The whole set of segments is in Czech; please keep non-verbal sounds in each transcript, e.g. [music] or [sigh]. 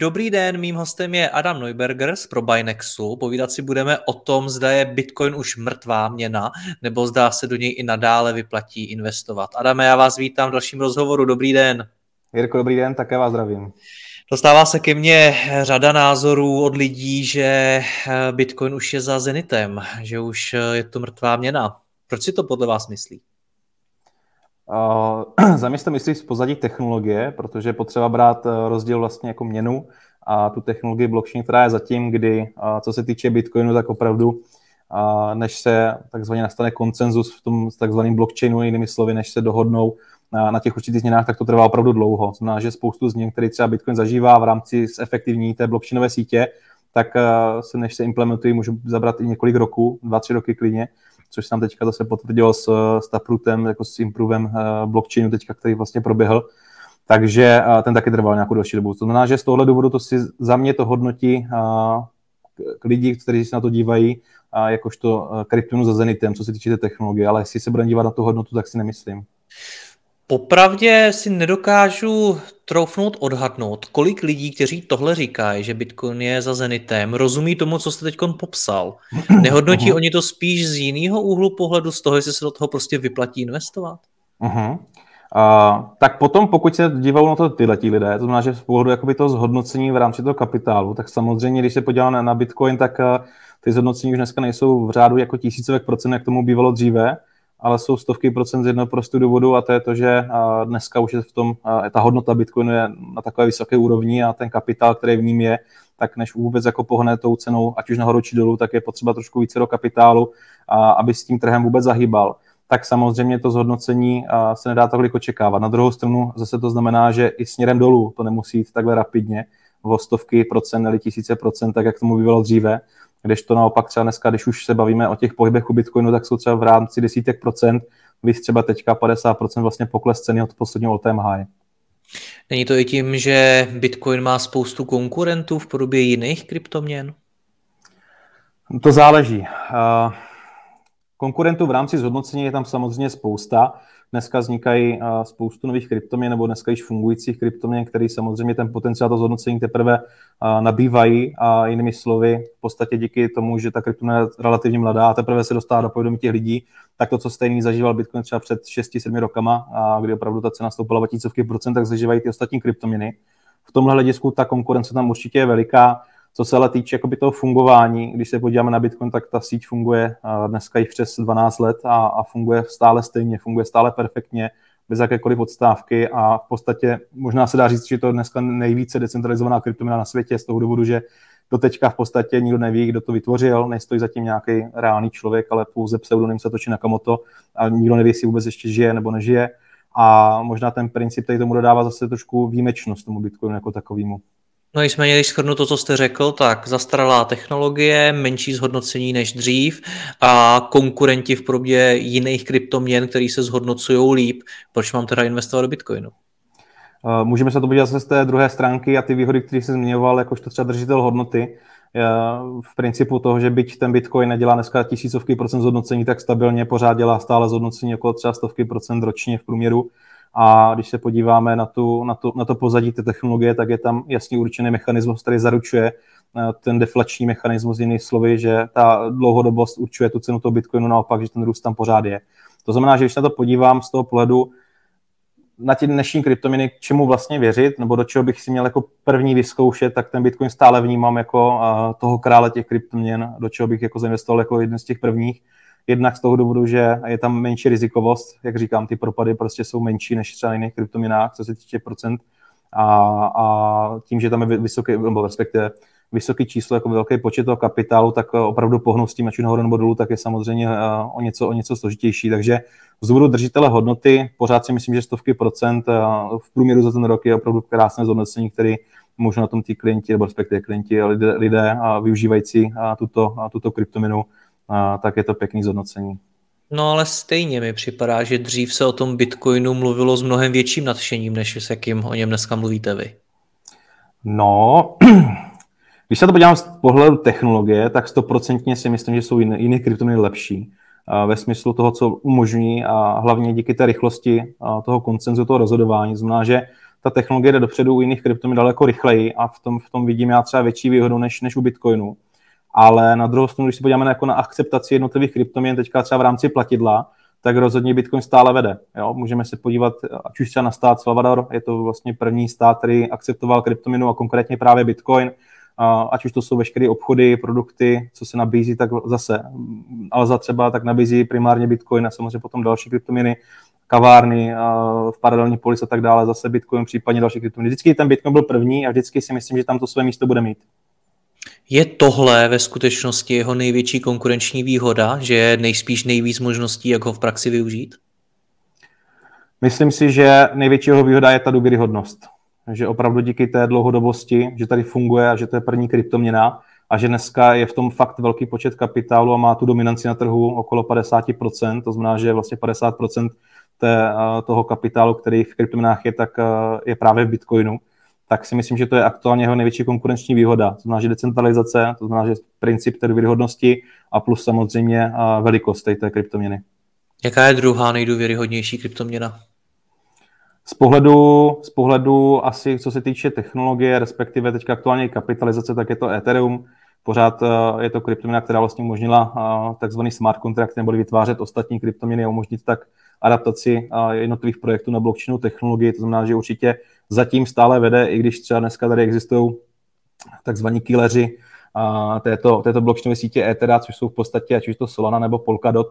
Dobrý den, mým hostem je Adam Neuberger z Probinexu. Povídat si budeme o tom, zda je Bitcoin už mrtvá měna, nebo zda se do něj i nadále vyplatí investovat. Adame, já vás vítám v dalším rozhovoru. Dobrý den. Jirko, dobrý den, také vás zdravím. Dostává se ke mně řada názorů od lidí, že Bitcoin už je za zenitem, že už je to mrtvá měna. Proč si to podle vás myslí? Za mě se myslí z pozadí technologie, protože je potřeba brát eh, rozdíl vlastně jako měnu a tu technologii blockchain, která je zatím, kdy uh, co se týče Bitcoinu, tak opravdu uh, než se takzvaně nastane koncenzus v tom takzvaném blockchainu, jinými slovy, než se dohodnou na, těch určitých změnách, tak to trvá opravdu dlouho. Znamená, že spoustu změn, které třeba Bitcoin zažívá v rámci zefektivní té blockchainové sítě, tak se než se implementují, můžou zabrat i několik roků, dva, tři roky klidně což se nám teďka zase potvrdilo s, s Taprutem, jako s improvem uh, blockchainu teďka, který vlastně proběhl. Takže uh, ten taky trval nějakou další dobu. To znamená, že z tohohle důvodu to si za mě to hodnotí uh, k lidi, kteří se na to dívají, uh, jakožto kryptonu za Zenitem, co se týče té technologie, ale jestli se budeme dívat na tu hodnotu, tak si nemyslím. Popravdě si nedokážu troufnout odhadnout, kolik lidí, kteří tohle říkají, že Bitcoin je za zenitem, rozumí tomu, co jste teď popsal. [laughs] Nehodnotí uh-huh. oni to spíš z jiného úhlu pohledu, z toho, jestli se do toho prostě vyplatí investovat? Uh-huh. Uh, tak potom, pokud se dívají na to tyhle lidé, to znamená, že z pohledu jakoby toho zhodnocení v rámci toho kapitálu, tak samozřejmě, když se podíváme na Bitcoin, tak uh, ty zhodnocení už dneska nejsou v řádu jako tisícovek procent, jak tomu bývalo dříve, ale jsou stovky procent z jednoho prostého důvodu a to je to, že dneska už je v tom, ta hodnota Bitcoinu je na takové vysoké úrovni a ten kapitál, který v ním je, tak než vůbec jako pohne tou cenou, ať už nahoru či dolů, tak je potřeba trošku více do kapitálu, aby s tím trhem vůbec zahýbal tak samozřejmě to zhodnocení se nedá tolik očekávat. Na druhou stranu zase to znamená, že i směrem dolů to nemusí jít takhle rapidně, o stovky procent nebo tisíce procent, tak jak tomu bývalo dříve. Když to naopak třeba dneska, když už se bavíme o těch pohybech u Bitcoinu, tak jsou třeba v rámci desítek procent, víc třeba teďka 50% vlastně pokles ceny od posledního all-time high. Není to i tím, že Bitcoin má spoustu konkurentů v podobě jiných kryptoměn? To záleží. Konkurentů v rámci zhodnocení je tam samozřejmě spousta. Dneska vznikají spoustu nových kryptoměn nebo dneska již fungujících kryptoměn, které samozřejmě ten potenciál to zhodnocení teprve nabývají a jinými slovy v podstatě díky tomu, že ta kryptoměna je relativně mladá a teprve se dostává do povědomí těch lidí, tak to, co stejný zažíval Bitcoin třeba před 6-7 rokama, a kdy opravdu ta cena stoupala o tisícovky procent, tak zažívají ty ostatní kryptoměny. V tomhle hledisku ta konkurence tam určitě je veliká. Co se ale týče jakoby toho fungování, když se podíváme na Bitcoin, tak ta síť funguje dneska i přes 12 let a, a funguje stále stejně, funguje stále perfektně, bez jakékoliv odstávky a v podstatě možná se dá říct, že to je dneska nejvíce decentralizovaná kryptoměna na světě z toho důvodu, že do teďka v podstatě nikdo neví, kdo to vytvořil, nestojí zatím nějaký reálný člověk, ale pouze pseudonym Satoshi Nakamoto a nikdo neví, jestli vůbec ještě žije nebo nežije. A možná ten princip tady tomu dodává zase trošku výjimečnost tomu Bitcoinu jako takovému. No nicméně, když shrnu to, co jste řekl, tak zastaralá technologie, menší zhodnocení než dřív a konkurenti v podobě jiných kryptoměn, který se zhodnocují líp. Proč mám teda investovat do Bitcoinu? Eh, můžeme se to podívat z té druhé stránky a ty výhody, které jsi zmiňoval, jakožto třeba držitel hodnoty, v principu toho, že byť ten Bitcoin nedělá dneska tisícovky procent zhodnocení, tak stabilně pořád dělá stále zhodnocení okolo třeba stovky procent ročně v průměru a když se podíváme na, tu, na, to, na to pozadí té technologie, tak je tam jasně určený mechanismus, který zaručuje eh, ten deflační mechanismus, jinými slovy, že ta dlouhodobost určuje tu cenu toho Bitcoinu, naopak, že ten růst tam pořád je. To znamená, že když na to podívám z toho pohledu na ty dnešní kryptoměny, k čemu vlastně věřit, nebo do čeho bych si měl jako první vyzkoušet, tak ten Bitcoin stále vnímám jako uh, toho krále těch kryptoměn, do čeho bych jako zainvestoval jako jeden z těch prvních. Jednak z toho důvodu, že je tam menší rizikovost, jak říkám, ty propady prostě jsou menší než třeba jiných kryptoměnách, co se týče procent. A, a tím, že tam je vysoký, nebo respektive vysoký číslo, jako velký počet toho kapitálu, tak opravdu pohnout s tím, ať nahoru nebo dolů, tak je samozřejmě o něco, o něco složitější. Takže z důvodu držitele hodnoty pořád si myslím, že stovky procent v průměru za ten rok je opravdu krásné zhodnocení, který můžou na tom ty klienti, nebo respektive klienti, lidé, lidé využívající tuto, tuto kryptominu, tak je to pěkný zhodnocení. No ale stejně mi připadá, že dřív se o tom Bitcoinu mluvilo s mnohem větším nadšením, než s jakým o něm dneska mluvíte vy. No, [clears throat] když se to podívám z pohledu technologie, tak stoprocentně si myslím, že jsou jiné, jiné kryptoměny lepší ve smyslu toho, co umožní a hlavně díky té rychlosti toho koncenzu, toho rozhodování. Znamená, že ta technologie jde dopředu u jiných kryptoměn daleko rychleji a v tom, v tom vidím já třeba větší výhodu než, než u Bitcoinu. Ale na druhou stranu, když se podíváme na, jako na akceptaci jednotlivých kryptoměn teďka třeba v rámci platidla, tak rozhodně Bitcoin stále vede. Jo? Můžeme se podívat, ať už třeba na stát Salvador, je to vlastně první stát, který akceptoval kryptominu a konkrétně právě Bitcoin, ať už to jsou veškeré obchody, produkty, co se nabízí, tak zase Alza třeba tak nabízí primárně Bitcoin a samozřejmě potom další kryptoměny, kavárny v paralelní polis a tak dále, zase Bitcoin, případně další kryptoměny. Vždycky ten Bitcoin byl první a vždycky si myslím, že tam to své místo bude mít. Je tohle ve skutečnosti jeho největší konkurenční výhoda, že je nejspíš nejvíc možností, jak ho v praxi využít? Myslím si, že největší jeho výhoda je ta důvěryhodnost. Že opravdu díky té dlouhodobosti, že tady funguje a že to je první kryptoměna a že dneska je v tom fakt velký počet kapitálu a má tu dominanci na trhu okolo 50%, to znamená, že vlastně 50% té, toho kapitálu, který v kryptoměnách je, tak je právě v Bitcoinu tak si myslím, že to je aktuálně jeho největší konkurenční výhoda. To znamená, že decentralizace, to znamená, že princip té důvěryhodnosti a plus samozřejmě velikost té kryptoměny. Jaká je druhá nejdůvěryhodnější kryptoměna? Z pohledu, z pohledu asi, co se týče technologie, respektive teďka aktuálně kapitalizace, tak je to Ethereum. Pořád je to kryptoměna, která vlastně umožnila takzvaný smart contract, nebo vytvářet ostatní kryptoměny a umožnit tak adaptaci jednotlivých projektů na blockchainu technologii. To znamená, že určitě zatím stále vede, i když třeba dneska tady existují takzvaní killeři této, této blockchainové sítě Ethera, což jsou v podstatě ať už to Solana nebo Polkadot,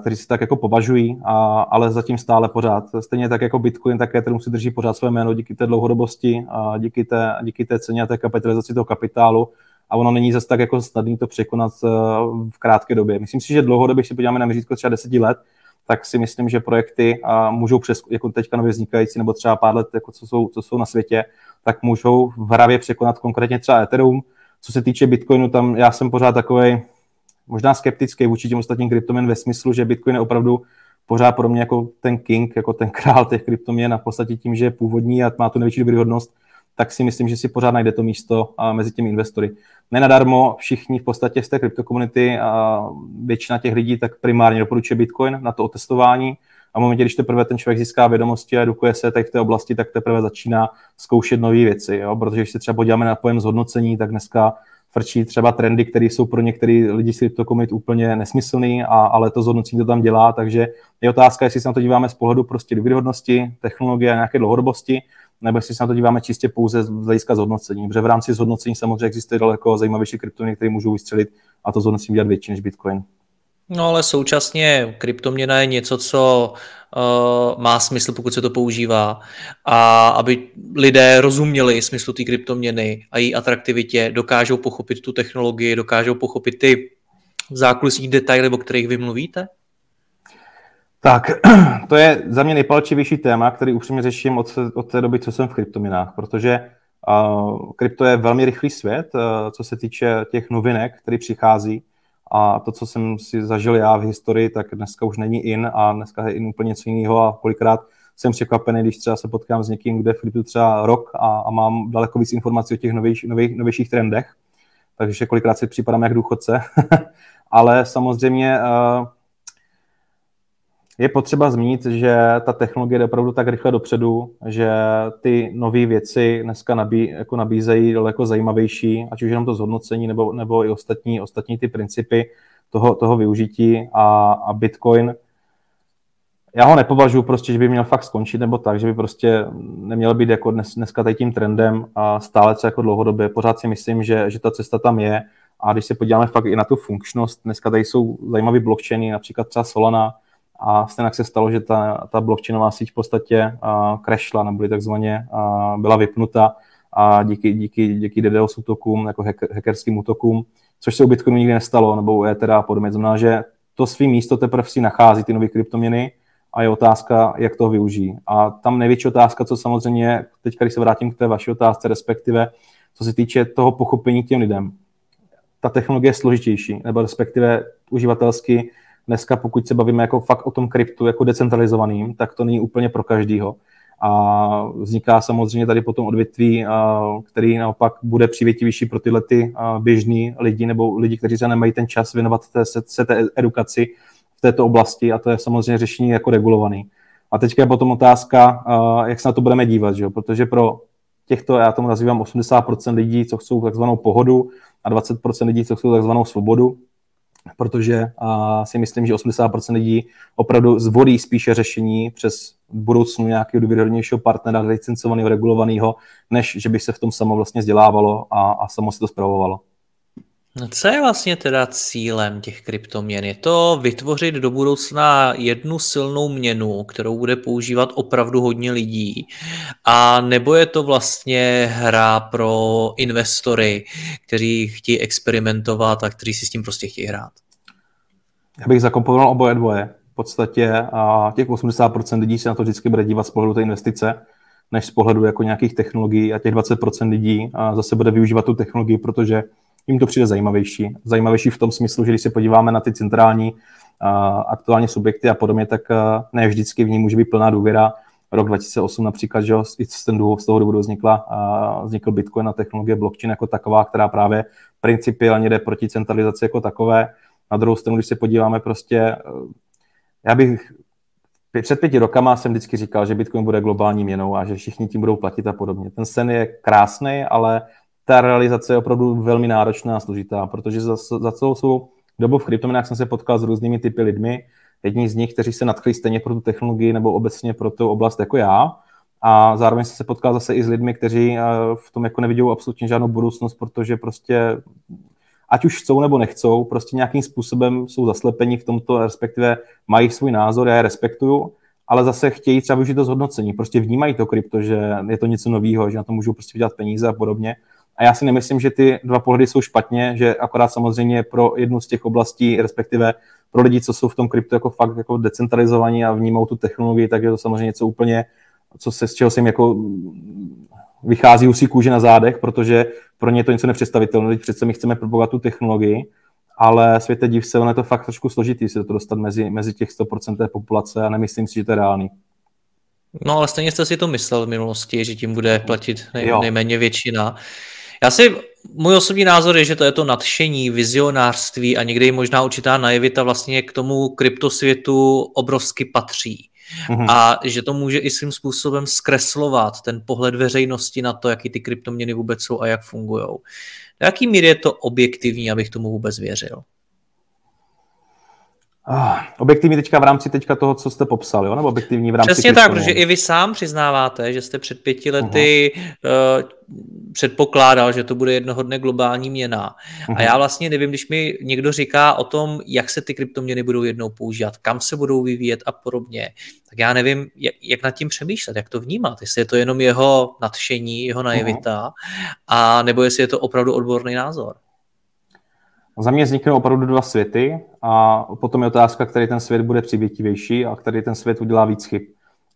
kteří si tak jako považují, a, ale zatím stále pořád. Stejně tak jako Bitcoin, tak Ethereum si drží pořád své jméno díky té dlouhodobosti, a díky, té, díky té ceně a té kapitalizaci toho kapitálu a ono není zase tak jako snadné to překonat v krátké době. Myslím si, že dlouhodobě, když se podíváme na měřítko třeba deseti let, tak si myslím, že projekty a můžou přes, jako teďka nově vznikající, nebo třeba pár let, jako co, jsou, co jsou na světě, tak můžou v hravě překonat konkrétně třeba Ethereum. Co se týče Bitcoinu, tam já jsem pořád takový možná skeptický vůči těm ostatním kryptoměn ve smyslu, že Bitcoin je opravdu pořád pro mě jako ten king, jako ten král těch kryptoměn a v podstatě tím, že je původní a má tu největší důvěryhodnost, tak si myslím, že si pořád najde to místo mezi těmi investory. Nenadarmo všichni v podstatě z té kryptokomunity a většina těch lidí tak primárně doporučuje Bitcoin na to otestování a v momentě, když teprve ten člověk získá vědomosti a edukuje se tady v té oblasti, tak teprve začíná zkoušet nové věci, jo? protože když se třeba podíváme na pojem zhodnocení, tak dneska frčí třeba trendy, které jsou pro některé lidi z kryptokomunit úplně nesmyslný, a, ale to zhodnocení to tam dělá, takže je otázka, jestli se na to díváme z pohledu prostě důvěryhodnosti, technologie a nějaké dlouhodobosti, nebo jestli se na to díváme čistě pouze z hlediska zhodnocení. Protože v rámci zhodnocení samozřejmě existuje daleko zajímavější kryptoměny, které můžou vystřelit a to zhodnocení dělat větší než Bitcoin. No ale současně kryptoměna je něco, co uh, má smysl, pokud se to používá. A aby lidé rozuměli smyslu té kryptoměny a její atraktivitě, dokážou pochopit tu technologii, dokážou pochopit ty zákulisní detaily, o kterých vy mluvíte? Tak, [clears throat] to je za mě nejpalčivější téma, který upřímně řeším od, od té doby, co jsem v kryptominách, protože uh, krypto je velmi rychlý svět, uh, co se týče těch novinek, který přichází. A to, co jsem si zažil já v historii, tak dneska už není in a dneska je in úplně něco jiného. A kolikrát jsem překvapený, když třeba se potkám s někým, kde kryptu třeba rok a, a mám daleko víc informací o těch novějš, nových, novějších trendech, takže kolikrát si připadám jak důchodce, [laughs] ale samozřejmě uh, je potřeba zmínit, že ta technologie jde opravdu tak rychle dopředu, že ty nové věci dneska nabí, jako nabízejí daleko zajímavější, ať už jenom to zhodnocení nebo, nebo i ostatní, ostatní ty principy toho, toho využití a, a Bitcoin. Já ho nepovažuji prostě, že by měl fakt skončit nebo tak, že by prostě neměl být jako dnes, dneska tady tím trendem a stále co jako dlouhodobě. Pořád si myslím, že, že ta cesta tam je a když se podíváme fakt i na tu funkčnost, dneska tady jsou zajímavé blockchainy, například třeba Solana, a stejně se stalo, že ta, ta blockchainová síť v podstatě uh, crashla, neboli takzvaně uh, byla vypnuta a díky, díky, díky DDoS útokům, jako hacker, hackerským útokům, což se u Bitcoinu nikdy nestalo, nebo u Ethera a podobně. Znamená, že to svý místo teprve si nachází ty nové kryptoměny a je otázka, jak to využijí. A tam největší otázka, co samozřejmě, teď když se vrátím k té vaší otázce, respektive co se týče toho pochopení těm lidem. Ta technologie je složitější, nebo respektive uživatelsky dneska, pokud se bavíme jako fakt o tom kryptu jako decentralizovaným, tak to není úplně pro každýho. A vzniká samozřejmě tady potom odvětví, který naopak bude přívětivější pro tyhle ty běžní lidi nebo lidi, kteří se nemají ten čas věnovat té, se té edukaci v této oblasti a to je samozřejmě řešení jako regulovaný. A teďka je potom otázka, jak se na to budeme dívat, že protože pro těchto, já tomu nazývám 80% lidí, co chcou takzvanou pohodu a 20% lidí, co chcou takzvanou svobodu, protože si myslím, že 80% lidí opravdu zvolí spíše řešení přes budoucnu nějakého důvěryhodnějšího partnera, licencovaného, regulovaného, než že by se v tom samo vlastně vzdělávalo a, a samo si to zpravovalo. No co je vlastně teda cílem těch kryptoměn? Je to vytvořit do budoucna jednu silnou měnu, kterou bude používat opravdu hodně lidí? A nebo je to vlastně hra pro investory, kteří chtějí experimentovat a kteří si s tím prostě chtějí hrát? Já bych zakomponoval oboje dvoje. V podstatě a těch 80% lidí se na to vždycky bude dívat z pohledu té investice, než z pohledu jako nějakých technologií a těch 20% lidí zase bude využívat tu technologii, protože jim to přijde zajímavější. Zajímavější v tom smyslu, že když se podíváme na ty centrální aktuální subjekty a podobně, tak ne vždycky v ní může být plná důvěra. Rok 2008 například, že i z, ten důvod, z toho důvodu vznikla, vznikl Bitcoin a technologie blockchain jako taková, která právě principiálně jde proti centralizaci jako takové. Na druhou stranu, když se podíváme prostě, uh, já bych před pěti rokama jsem vždycky říkal, že Bitcoin bude globální měnou a že všichni tím budou platit a podobně. Ten sen je krásný, ale ta realizace je opravdu velmi náročná a složitá, protože za, za celou svou dobu v kryptoměnách jsem se potkal s různými typy lidmi, jedni z nich, kteří se nadchli stejně pro tu technologii nebo obecně pro tu oblast jako já. A zároveň jsem se potkal zase i s lidmi, kteří eh, v tom jako nevidí absolutně žádnou budoucnost, protože prostě ať už chcou nebo nechcou, prostě nějakým způsobem jsou zaslepeni v tomto, respektive mají svůj názor, já je respektuju, ale zase chtějí třeba využít to zhodnocení, prostě vnímají to krypto, že je to něco nového, že na to můžou prostě vydělat peníze a podobně a já si nemyslím, že ty dva pohledy jsou špatně, že akorát samozřejmě pro jednu z těch oblastí, respektive pro lidi, co jsou v tom kryptu jako fakt jako decentralizovaní a vnímou tu technologii, tak je to samozřejmě něco úplně, co se, z čeho se jim jako vychází usí kůže na zádech, protože pro ně je to něco nepředstavitelné. Teď přece my chceme propagovat tu technologii, ale světe div se, ono je to fakt trošku složitý se to dostat mezi, mezi těch 100% té populace a nemyslím si, že to je reálný. No ale stejně jste si to myslel v minulosti, že tím bude platit nej, nejméně většina. Já si, můj osobní názor je, že to je to nadšení, vizionářství a někdy možná určitá naivita vlastně k tomu kryptosvětu obrovsky patří. Mm-hmm. A že to může i svým způsobem zkreslovat ten pohled veřejnosti na to, jaký ty kryptoměny vůbec jsou a jak fungují. Do jaký míry je to objektivní, abych tomu vůbec věřil? Ah, objektivní teďka v rámci teďka toho, co jste popsal, jo? nebo objektivní v rámci... Přesně tak, protože i vy sám přiznáváte, že jste před pěti lety uh-huh. uh, předpokládal, že to bude jednoho dne globální měna. Uh-huh. A já vlastně nevím, když mi někdo říká o tom, jak se ty kryptoměny budou jednou používat, kam se budou vyvíjet a podobně, tak já nevím, jak, jak nad tím přemýšlet, jak to vnímat, jestli je to jenom jeho nadšení, jeho naivita, uh-huh. a nebo jestli je to opravdu odborný názor. Za mě vzniknou opravdu dva světy a potom je otázka, který ten svět bude přivětivější a který ten svět udělá víc chyb.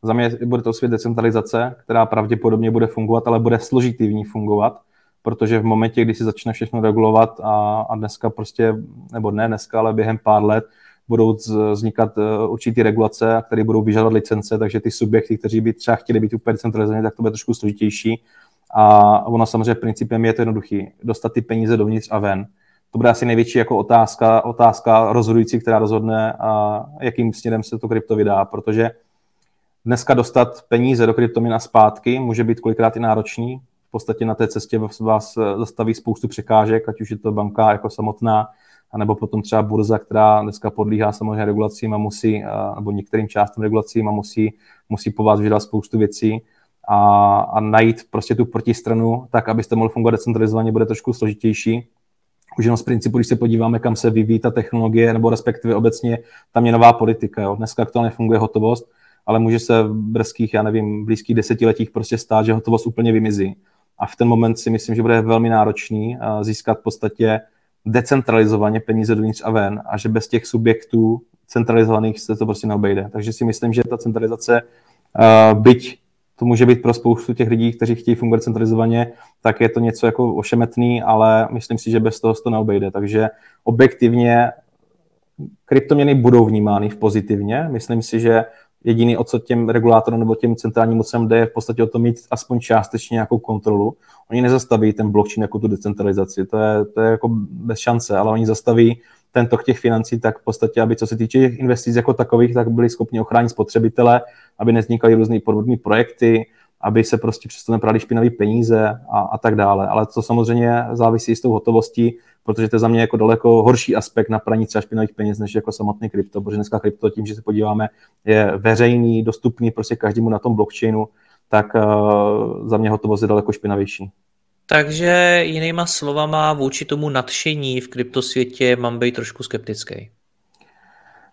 Za mě bude to svět decentralizace, která pravděpodobně bude fungovat, ale bude složitý v ní fungovat, protože v momentě, kdy si začne všechno regulovat a, a dneska prostě, nebo ne dneska, ale během pár let budou vznikat e, určitý regulace, které budou vyžadovat licence, takže ty subjekty, kteří by třeba chtěli být úplně decentralizovaní, tak to bude trošku složitější. A ono samozřejmě principem je to jednoduchý, dostat ty peníze dovnitř a ven to bude asi největší jako otázka, otázka rozhodující, která rozhodne, a jakým směrem se to krypto vydá, protože dneska dostat peníze do kryptoměna zpátky může být kolikrát i náročný. V podstatě na té cestě vás zastaví spoustu překážek, ať už je to banka jako samotná, anebo potom třeba burza, která dneska podlíhá samozřejmě regulacím a musí, nebo některým částem regulacím a musí, musí po vás vydat spoustu věcí a, a najít prostě tu protistranu tak, abyste mohli fungovat decentralizovaně, bude trošku složitější už jenom z principu, když se podíváme, kam se vyvíjí ta technologie, nebo respektive obecně ta měnová politika. Jo. Dneska aktuálně funguje hotovost, ale může se v brzkých, já nevím, blízkých desetiletích prostě stát, že hotovost úplně vymizí. a v ten moment si myslím, že bude velmi náročný získat v podstatě decentralizovaně peníze dovnitř a ven a že bez těch subjektů centralizovaných se to prostě neobejde. Takže si myslím, že ta centralizace, byť to může být pro spoustu těch lidí, kteří chtějí fungovat centralizovaně, tak je to něco jako ošemetný, ale myslím si, že bez toho se to neobejde. Takže objektivně kryptoměny budou vnímány v pozitivně. Myslím si, že jediný, o co těm regulátorům nebo těm centrálním mocem jde, je v podstatě o to mít aspoň částečně nějakou kontrolu. Oni nezastaví ten blockchain jako tu decentralizaci, to je, to je jako bez šance, ale oni zastaví ten tok těch financí, tak v podstatě, aby co se týče těch investic jako takových, tak byli schopni ochránit spotřebitele, aby nevznikaly různé podvodní projekty, aby se prostě přesto neprali špinavé peníze a, a tak dále. Ale to samozřejmě závisí s tou hotovostí, protože to je za mě jako daleko horší aspekt na praní třeba špinavých peněz, než jako samotný krypto, protože dneska krypto tím, že se podíváme, je veřejný, dostupný prostě každému na tom blockchainu, tak uh, za mě hotovost je daleko špinavější. Takže jinýma slovama vůči tomu nadšení v kryptosvětě mám být trošku skeptický.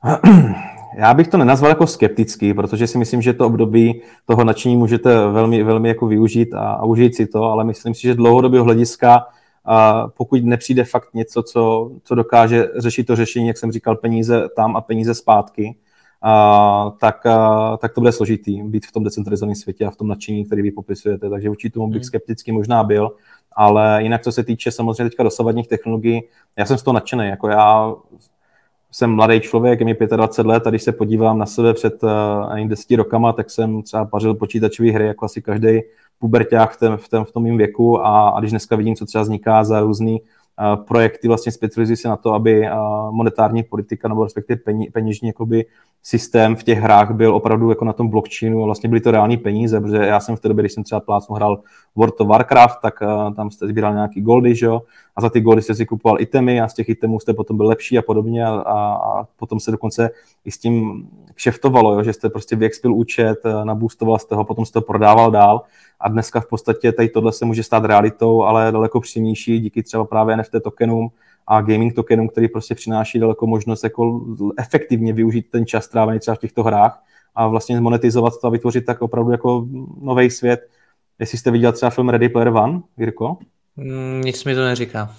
[clears throat] Já bych to nenazval jako skeptický, protože si myslím, že to období toho nadšení můžete velmi, velmi jako využít a, a užít si to, ale myslím si, že dlouhodobého hlediska, a pokud nepřijde fakt něco, co, co dokáže řešit to řešení, jak jsem říkal, peníze tam a peníze zpátky, a, tak, a, tak to bude složitý být v tom decentralizovaném světě a v tom nadšení, který vy popisujete. Takže určitě tomu bych hmm. skepticky možná byl, ale jinak, co se týče samozřejmě teďka dosavadních technologií, já jsem z toho nadšený. Jako já jsem mladý člověk, je mi 25 let a když se podívám na sebe před uh, ani 10 rokama, tak jsem třeba pařil počítačové hry, jako asi každý puberták v, v, v tom mým věku a, a když dneska vidím, co třeba vzniká za různý projekty vlastně specializují se na to, aby monetární politika nebo respektive peněžní jakoby systém v těch hrách byl opravdu jako na tom blockchainu a vlastně byly to reální peníze, protože já jsem v té době, když jsem třeba plácnu hrál World of Warcraft, tak tam jste sbíral nějaký goldy, že jo? a za ty goldy jste si kupoval itemy a z těch itemů jste potom byl lepší a podobně a, a potom se dokonce i s tím kšeftovalo, jo? že jste prostě vyexpil účet, nabůstoval jste ho, potom jste to prodával dál a dneska v podstatě tady tohle se může stát realitou, ale daleko přímější díky třeba právě NFT tokenům a gaming tokenům, který prostě přináší daleko možnost jako efektivně využít ten čas strávený třeba v těchto hrách a vlastně monetizovat to a vytvořit tak opravdu jako nový svět. Jestli jste viděl třeba film Ready Player One, Jirko? Mm, nic mi to neříká.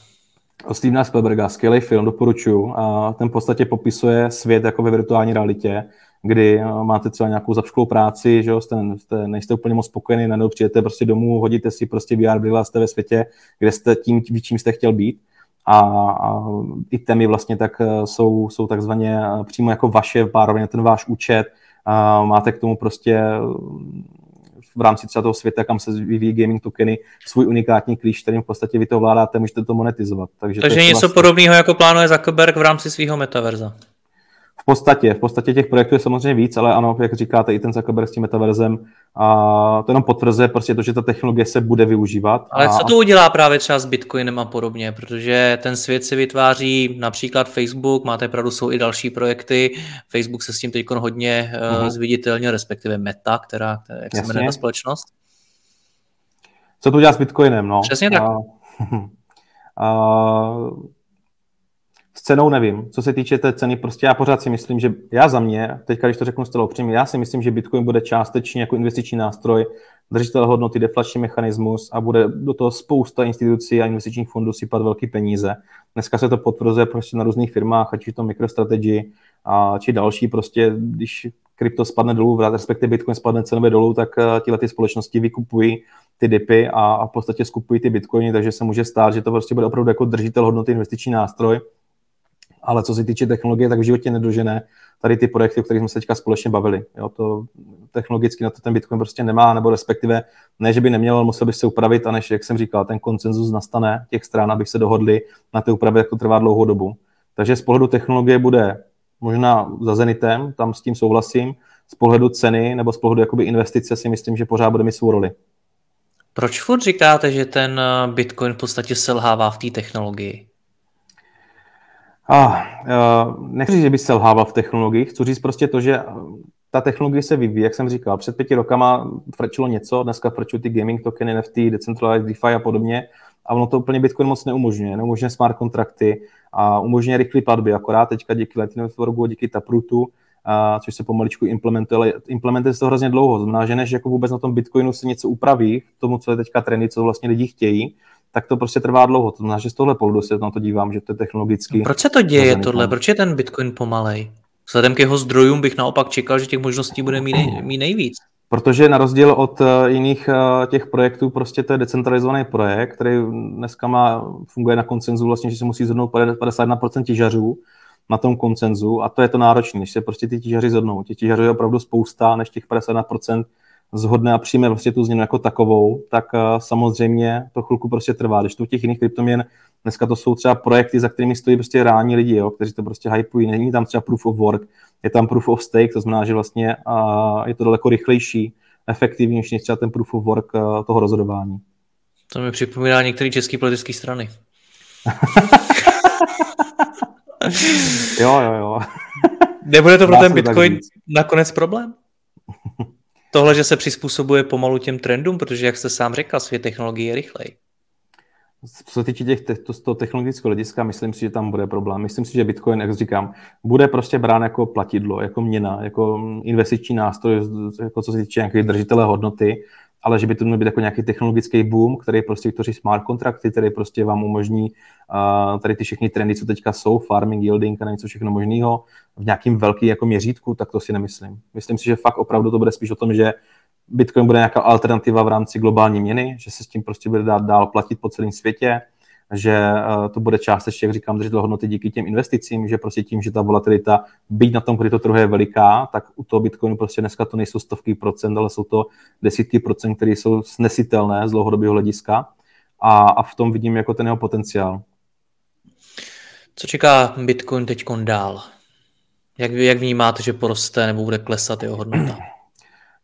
O Stevena Spielberga, skvělý film, doporučuju. A ten v podstatě popisuje svět jako ve virtuální realitě kdy eh, máte třeba nějakou zapšklou práci, že jo, jste, jste, nejste úplně moc spokojený, najednou přijete prostě domů, hodíte si prostě VR brýle jste ve světě, kde jste tím, čím jste chtěl být. A, a i témy vlastně tak eh, jsou, jsou takzvaně eh, přímo jako vaše, párovně ten váš účet, a máte k tomu prostě v rámci třeba toho světa, kam se vyvíjí gaming tokeny, svůj unikátní klíč, kterým v podstatě vy to ovládáte, můžete to monetizovat. Takže, Takže to něco vlastně... podobného, jako plánuje Zuckerberg v rámci svého metaverza. V podstatě, v podstatě těch projektů je samozřejmě víc, ale ano, jak říkáte, i ten Zuckerberg s tím metaverzem, a to jenom potvrzuje prostě to, že ta technologie se bude využívat. Ale a... co to udělá právě třeba s Bitcoinem a podobně, protože ten svět se vytváří například Facebook, máte pravdu, jsou i další projekty, Facebook se s tím teď hodně uh-huh. zviditelně, respektive Meta, která, která jak Jasně. se jmenuje ta společnost. Co to udělá s Bitcoinem, no? Přesně tak. A, [laughs] a, s cenou nevím. Co se týče té ceny, prostě já pořád si myslím, že já za mě, teďka když to řeknu zcela upřímně, já si myslím, že Bitcoin bude částečně jako investiční nástroj, držitel hodnoty, deflační mechanismus a bude do toho spousta institucí a investičních fondů sypat velké peníze. Dneska se to potvrzuje prostě na různých firmách, ať je to MicroStrategy a či další, prostě když krypto spadne dolů, respektive Bitcoin spadne cenově dolů, tak eh, tyhle ty společnosti vykupují ty dipy a, a v podstatě skupují ty bitcoiny, takže se může stát, že to prostě bude opravdu jako držitel hodnoty investiční nástroj ale co se týče technologie, tak v životě nedožené tady ty projekty, o kterých jsme se teďka společně bavili. Jo, to technologicky na to ten Bitcoin prostě nemá, nebo respektive ne, že by neměl, musel by se upravit, a než, jak jsem říkal, ten koncenzus nastane těch stran, abych se dohodli na té úpravě, jak to trvá dlouhou dobu. Takže z pohledu technologie bude možná za Zenitem, tam s tím souhlasím, z pohledu ceny nebo z pohledu jakoby investice si myslím, že pořád bude mít svou roli. Proč furt říkáte, že ten Bitcoin v podstatě selhává v té technologii? Ah, uh, nechci říct, že by selhával v technologiích, chci říct prostě to, že ta technologie se vyvíjí, jak jsem říkal, před pěti rokama frčilo něco, dneska frčují ty gaming tokeny, NFT, decentralized DeFi a podobně, a ono to úplně Bitcoin moc neumožňuje. Neumožňuje smart kontrakty a umožňuje rychlé platby, akorát teďka díky Lightning Networku, díky Taprutu a, což se pomaličku implementuje, ale implementuje se to hrozně dlouho. Znamená, že než jako vůbec na tom Bitcoinu se něco upraví, k tomu, co je teďka trendy, co vlastně lidi chtějí, tak to prostě trvá dlouho. To znamená, že z tohle pohledu se na to dívám, že to je technologicky... No proč se to děje tohle? Proč je ten Bitcoin pomalej? Vzhledem k jeho zdrojům bych naopak čekal, že těch možností bude mít, nej, mít nejvíc. Protože na rozdíl od uh, jiných uh, těch projektů, prostě to je decentralizovaný projekt, který dneska má, funguje na koncenzu vlastně, že se musí zhodnout 51% těžařů na tom koncenzu a to je to náročné, než se prostě ty těžaři zhodnou. Těch těžařů je opravdu spousta, než těch 51% zhodne a přijme vlastně tu změnu jako takovou, tak uh, samozřejmě to chvilku prostě trvá. Když to u těch jiných kryptoměn, dneska to jsou třeba projekty, za kterými stojí prostě reální lidi, jo, kteří to prostě hypují. Není tam třeba proof of work, je tam proof of stake, to znamená, že vlastně je to daleko rychlejší, efektivnější než třeba ten proof of work uh, toho rozhodování. To mi připomíná některé české politické strany. [laughs] jo, jo, jo. Nebude to pro ten Bitcoin nakonec problém? Tohle, že se přizpůsobuje pomalu těm trendům, protože, jak jste sám řekl, svět technologií je rychlej. Co se týče těch, to, toho technologického hlediska, myslím si, že tam bude problém. Myslím si, že Bitcoin, jak říkám, bude prostě brán jako platidlo, jako měna, jako investiční nástroj, jako co se týče nějaké držitele hodnoty, ale že by to měl být jako nějaký technologický boom, který prostě vytvoří smart kontrakty, který prostě vám umožní uh, tady ty všechny trendy, co teďka jsou, farming, yielding a něco všechno možného v nějakým velkým jako měřítku, tak to si nemyslím. Myslím si, že fakt opravdu to bude spíš o tom, že Bitcoin bude nějaká alternativa v rámci globální měny, že se s tím prostě bude dát dál platit po celém světě, že eh, to bude částečně, jak říkám, držitel hodnoty díky těm investicím, že prostě tím, že ta volatilita, byť na tom kryptotrhu je veliká, tak u toho Bitcoinu prostě dneska to nejsou stovky procent, ale jsou to desítky procent, které jsou snesitelné z dlouhodobého hlediska a, a v tom vidím jako ten jeho potenciál. Co čeká Bitcoin teď dál? Jak, jak vnímáte, že poroste nebo bude klesat jeho hodnota?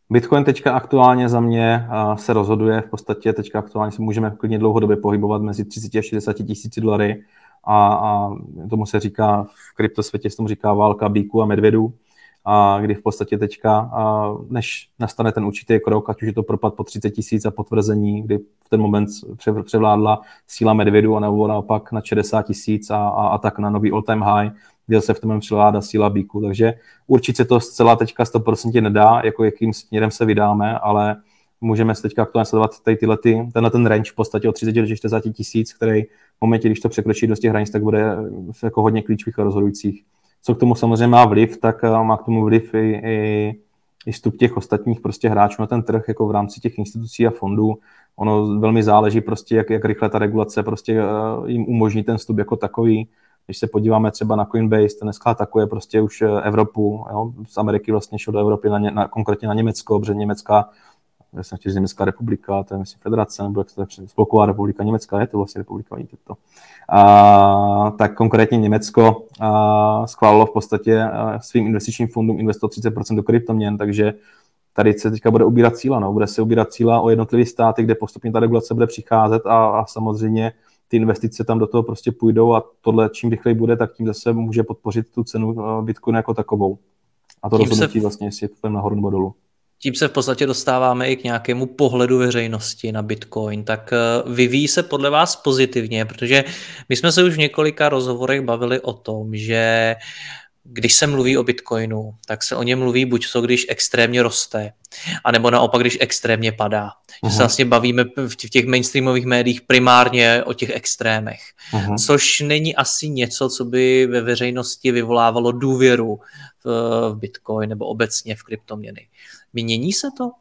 Bitcoin teďka aktuálně za mě se rozhoduje, v podstatě teďka aktuálně se můžeme klidně dlouhodobě pohybovat mezi 30 a 60 tisíci dolary. A, a tomu se říká, v kryptosvětě se tomu říká válka bíků a medvědů, a kdy v podstatě teďka, a než nastane ten určitý krok, ať už je to propad po 30 tisíc a potvrzení, kdy v ten moment převládla síla medvědu a nebo naopak na 60 tisíc a, a, a tak na nový all-time high, kde se v tom převládá síla bíku. Takže určitě to zcela teďka 100% nedá, jako jakým směrem se vydáme, ale můžeme se teďka aktuálně sledovat tady tyhle, ty, tenhle ten range v podstatě od 30 do 40 tisíc, který v momentě, když to překročí do těch hranic, tak bude jako hodně klíčových a rozhodujících. Co k tomu samozřejmě má vliv, tak eh, má k tomu vliv i, i, i vstup těch ostatních prostě hráčů na ten trh, jako v rámci těch institucí a fondů. Ono velmi záleží prostě, jak, jak rychle ta regulace prostě eh, jim umožní ten vstup jako takový. Když se podíváme třeba na Coinbase, ten dneska atakuje prostě už eh, Evropu, jo? z Ameriky vlastně šel do Evropy, na, ně, na, konkrétně na Německo, protože Německá já jsem chtěl Německá republika, to je myslím federace, nebo jak se to Spolková republika Německa, je to vlastně republika, vidíte to. A, tak konkrétně Německo a, schválilo v podstatě svým investičním fondům investovat 30% do kryptoměn, takže tady se teďka bude ubírat cíla, no. bude se ubírat cíla o jednotlivé státy, kde postupně ta regulace bude přicházet a, a samozřejmě ty investice tam do toho prostě půjdou a tohle čím rychleji bude, tak tím zase může podpořit tu cenu Bitcoinu jako takovou. A to tím rozhodnutí se... vlastně, jestli je to nahoru nebo dolů. Tím se v podstatě dostáváme i k nějakému pohledu veřejnosti na Bitcoin, tak eh, vyvíjí se podle vás pozitivně, protože my jsme se už v několika rozhovorech bavili o tom, že když se mluví o Bitcoinu, tak se o něm mluví buď to, když extrémně roste, anebo naopak, když extrémně padá. Uh-huh. Že se vlastně bavíme v těch mainstreamových médiích primárně o těch extrémech, uh-huh. což není asi něco, co by ve veřejnosti vyvolávalo důvěru v, v Bitcoin nebo obecně v kryptoměny. Mění se to?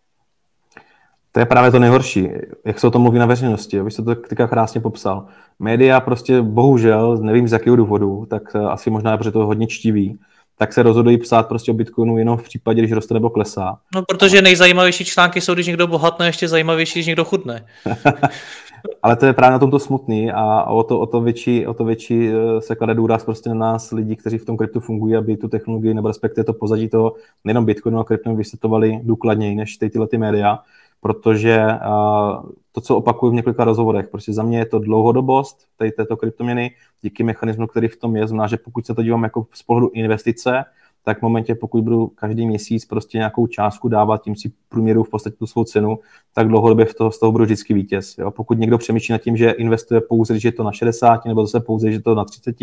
To je právě to nejhorší, jak se o tom mluví na veřejnosti. Vy jste to teďka krásně popsal. Média prostě bohužel, nevím z jakého důvodu, tak eh, asi možná, protože to je hodně čtivý, tak se rozhodují psát prostě o Bitcoinu jenom v případě, když roste nebo klesá. No, protože nejzajímavější články jsou, když někdo bohatne, ještě zajímavější, když někdo chudne. [laughs] Ale to je právě na tomto smutný a o to, o to, větší, o to větší eh, se klade důraz prostě na nás lidi, kteří v tom kryptu fungují, aby tu technologii nebo respektive to pozadí toho nejenom Bitcoinu a kryptu vysvětlovali důkladněji než ty, tyhle ty média, protože uh, to, co opakuju v několika rozhovorech, prostě za mě je to dlouhodobost tady této kryptoměny díky mechanismu, který v tom je, znamená, že pokud se to dívám jako z pohledu investice, tak v momentě, pokud budu každý měsíc prostě nějakou částku dávat, tím si průměru v podstatě tu svou cenu, tak dlouhodobě v toho, z toho budu vždycky vítěz. Jo? Pokud někdo přemýšlí nad tím, že investuje pouze, když je to na 60, nebo zase pouze, že je to na 30,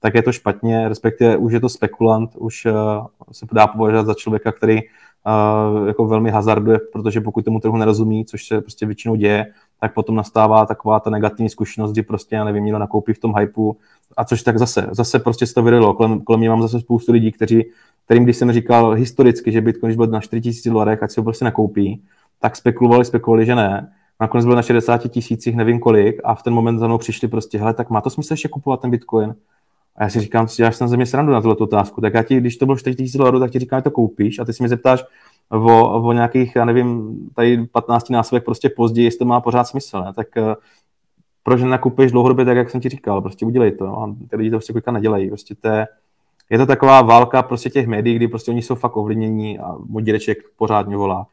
tak je to špatně, respektive už je to spekulant, už uh, se dá považovat za člověka, který jako velmi hazarduje, protože pokud tomu trhu nerozumí, což se prostě většinou děje, tak potom nastává taková ta negativní zkušenost, kdy prostě, já nevím, někdo nakoupí v tom hypeu, a což tak zase, zase prostě se to vyrilo. Kolem, kolem mě mám zase spoustu lidí, kteří, kterým když jsem říkal historicky, že Bitcoin, když byl na 4000 dolarech, ať si ho prostě nakoupí, tak spekulovali, spekulovali, že ne. Nakonec byl na 60 tisících, nevím kolik, a v ten moment za mnou přišli prostě, hele, tak má to smysl ještě kupovat ten Bitcoin? A já si říkám, že jsem ze mě srandu na tuto otázku. Tak já ti, když to bylo 4000 tisíc dolarů, tak ti říkám, že to koupíš a ty si mi zeptáš o, o nějakých, já nevím, tady 15 násobek prostě později, jestli to má pořád smysl. Ne? Tak uh, proč nakupuješ dlouhodobě tak, jak jsem ti říkal, prostě udělej to. No? A ty lidi to prostě kolika nedělají. Prostě to je, je to taková válka prostě těch médií, kdy prostě oni jsou fakt ovlivnění a můj dědeček pořádně volá.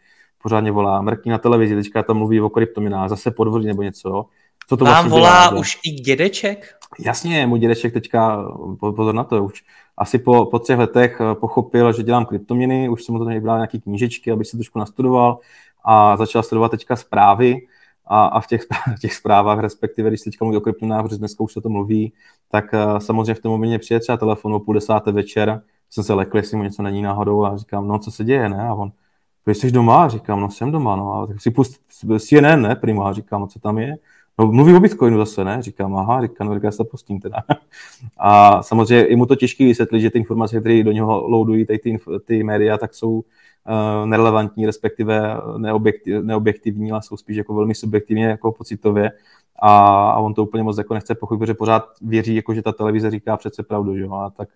Pořádně volá, mrkní na televizi, teďka tam mluví o kryptominách, zase podvodí nebo něco. Co to Vám vlastně volá dělá, už i dědeček? Jasně, můj dědeček teďka, pozor na to, už asi po, po třech letech eh, pochopil, že dělám kryptoměny, už jsem mu to bral nějaké knížečky, aby se trošku nastudoval a začal studovat teďka zprávy a, a v těch, [laughs] těch zprávách, respektive když teďka mluví o kryptoměnách, protože dneska už se to mluví, tak uh, samozřejmě v tom momentě přijde třeba telefon o půl desáté večer, jsem se lekl, jestli mu něco není náhodou a říkám, no co se děje, ne? A on, jsi doma? A říkám, no jsem doma, no. A tak si pust CNN, ne, prima, a říkám, no co tam je? No, mluví o Bitcoinu zase, ne? Říkám, aha, říkám, no, já se pustím teda. [laughs] A samozřejmě je mu to těžké vysvětlit, že ty informace, které do něho loadují ty, ty, ty média, tak jsou uh, nerelevantní, respektive neobjektiv, neobjektivní, ale jsou spíš jako velmi subjektivně jako pocitově. A, a on to úplně moc jako nechce pochopit, protože pořád věří, jako, že ta televize říká přece pravdu, že jo? A tak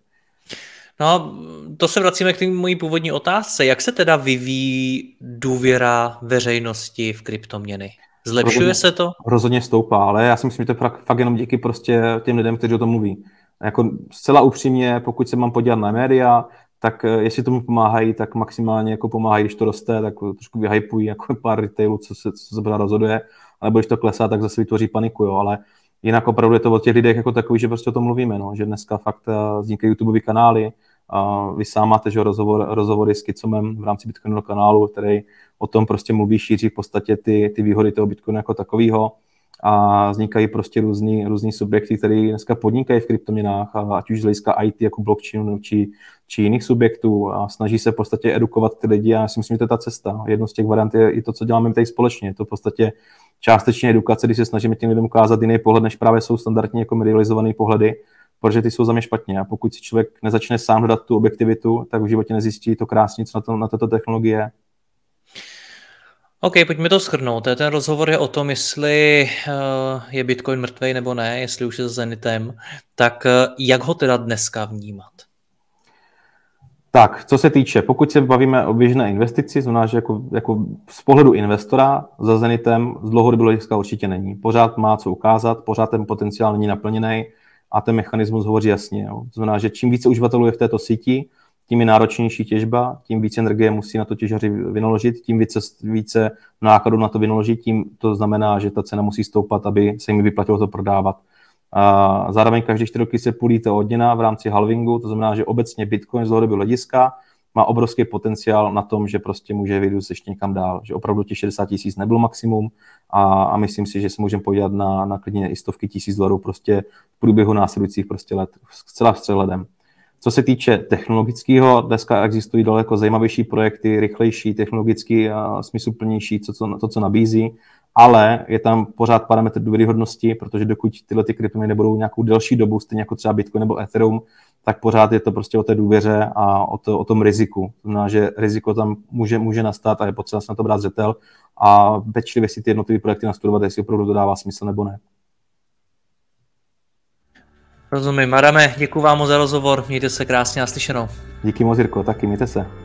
No, to se vracíme k té mojí původní otázce. Jak se teda vyvíjí důvěra veřejnosti v kryptoměny? Zlepšuje rozhodně, se to? Rozhodně stoupá, ale já si myslím, že to je fakt jenom díky prostě těm lidem, kteří o tom mluví. Jako zcela upřímně, pokud se mám podívat na média, tak eh, jestli tomu pomáhají, tak maximálně jako pomáhají, když to roste, tak trošku vyhypují jako [laughs] pár retailů, co se, co se rozhoduje, alebo když to klesá, tak zase vytvoří paniku, jo, ale jinak opravdu je to o těch lidech jako takový, že prostě o tom mluvíme, no, že dneska fakt eh, vznikají YouTube kanály, a vy sám máte že rozhovor, rozhovory s Kicomem v rámci Bitcoinu kanálu, který o tom prostě mluví, šíří v podstatě ty, ty výhody toho Bitcoinu jako takového a vznikají prostě různý, různý subjekty, které dneska podnikají v kryptoměnách, ať už z hlediska IT jako blockchainu či, či jiných subjektů a snaží se v podstatě edukovat ty lidi a já si myslím, že to je ta cesta. Jedno z těch variant je i to, co děláme tady společně. Je to v podstatě částečně edukace, když se snažíme těm lidem ukázat jiný pohled, než právě jsou standardně jako medializované pohledy, protože ty jsou za mě špatně. A pokud si člověk nezačne sám hledat tu objektivitu, tak v životě nezjistí to krásně, co na, to, na této technologie OK, pojďme to schrnout. Ten rozhovor je o tom, jestli eh, je Bitcoin mrtvý nebo ne, jestli už je Zenitem. Tak eh, jak ho teda dneska vnímat? Tak, co se týče, pokud se bavíme o běžné investici, znamená, že jako, jako z pohledu investora za Zenitem z dlouhodobého hlediska určitě není. Pořád má co ukázat, pořád ten potenciál není naplněný a ten mechanismus hovoří jasně. Jo. To znamená, že čím více uživatelů je v této síti, tím je náročnější těžba, tím více energie musí na to těžaři vynaložit, tím více, více nákladů na to vynaložit, tím to znamená, že ta cena musí stoupat, aby se jim vyplatilo to prodávat. A zároveň každý čtyři roky se půlí to odměna v rámci halvingu, to znamená, že obecně Bitcoin z dlouhodobého hlediska má obrovský potenciál na tom, že prostě může vyrůst ještě někam dál, že opravdu těch 60 tisíc nebylo maximum a, a, myslím si, že se můžeme podívat na, na klidně i stovky tisíc dolarů prostě v průběhu následujících prostě let, zcela s přehledem. Co se týče technologického, dneska existují daleko zajímavější projekty, rychlejší, technologicky a smysluplnější, co, co, to, co nabízí, ale je tam pořád parametr důvěryhodnosti, protože dokud tyhle ty kryptoměny nebudou nějakou delší dobu, stejně jako třeba Bitcoin nebo Ethereum, tak pořád je to prostě o té důvěře a o, to, o tom riziku. To znamená, že riziko tam může, může nastat a je potřeba se na to brát zřetel a pečlivě si ty jednotlivé projekty nastudovat, jestli opravdu to dává smysl nebo ne. Rozumím. Adame, děkuji vám za rozhovor, mějte se krásně a slyšenou. Díky moc, Jirko, taky mějte se.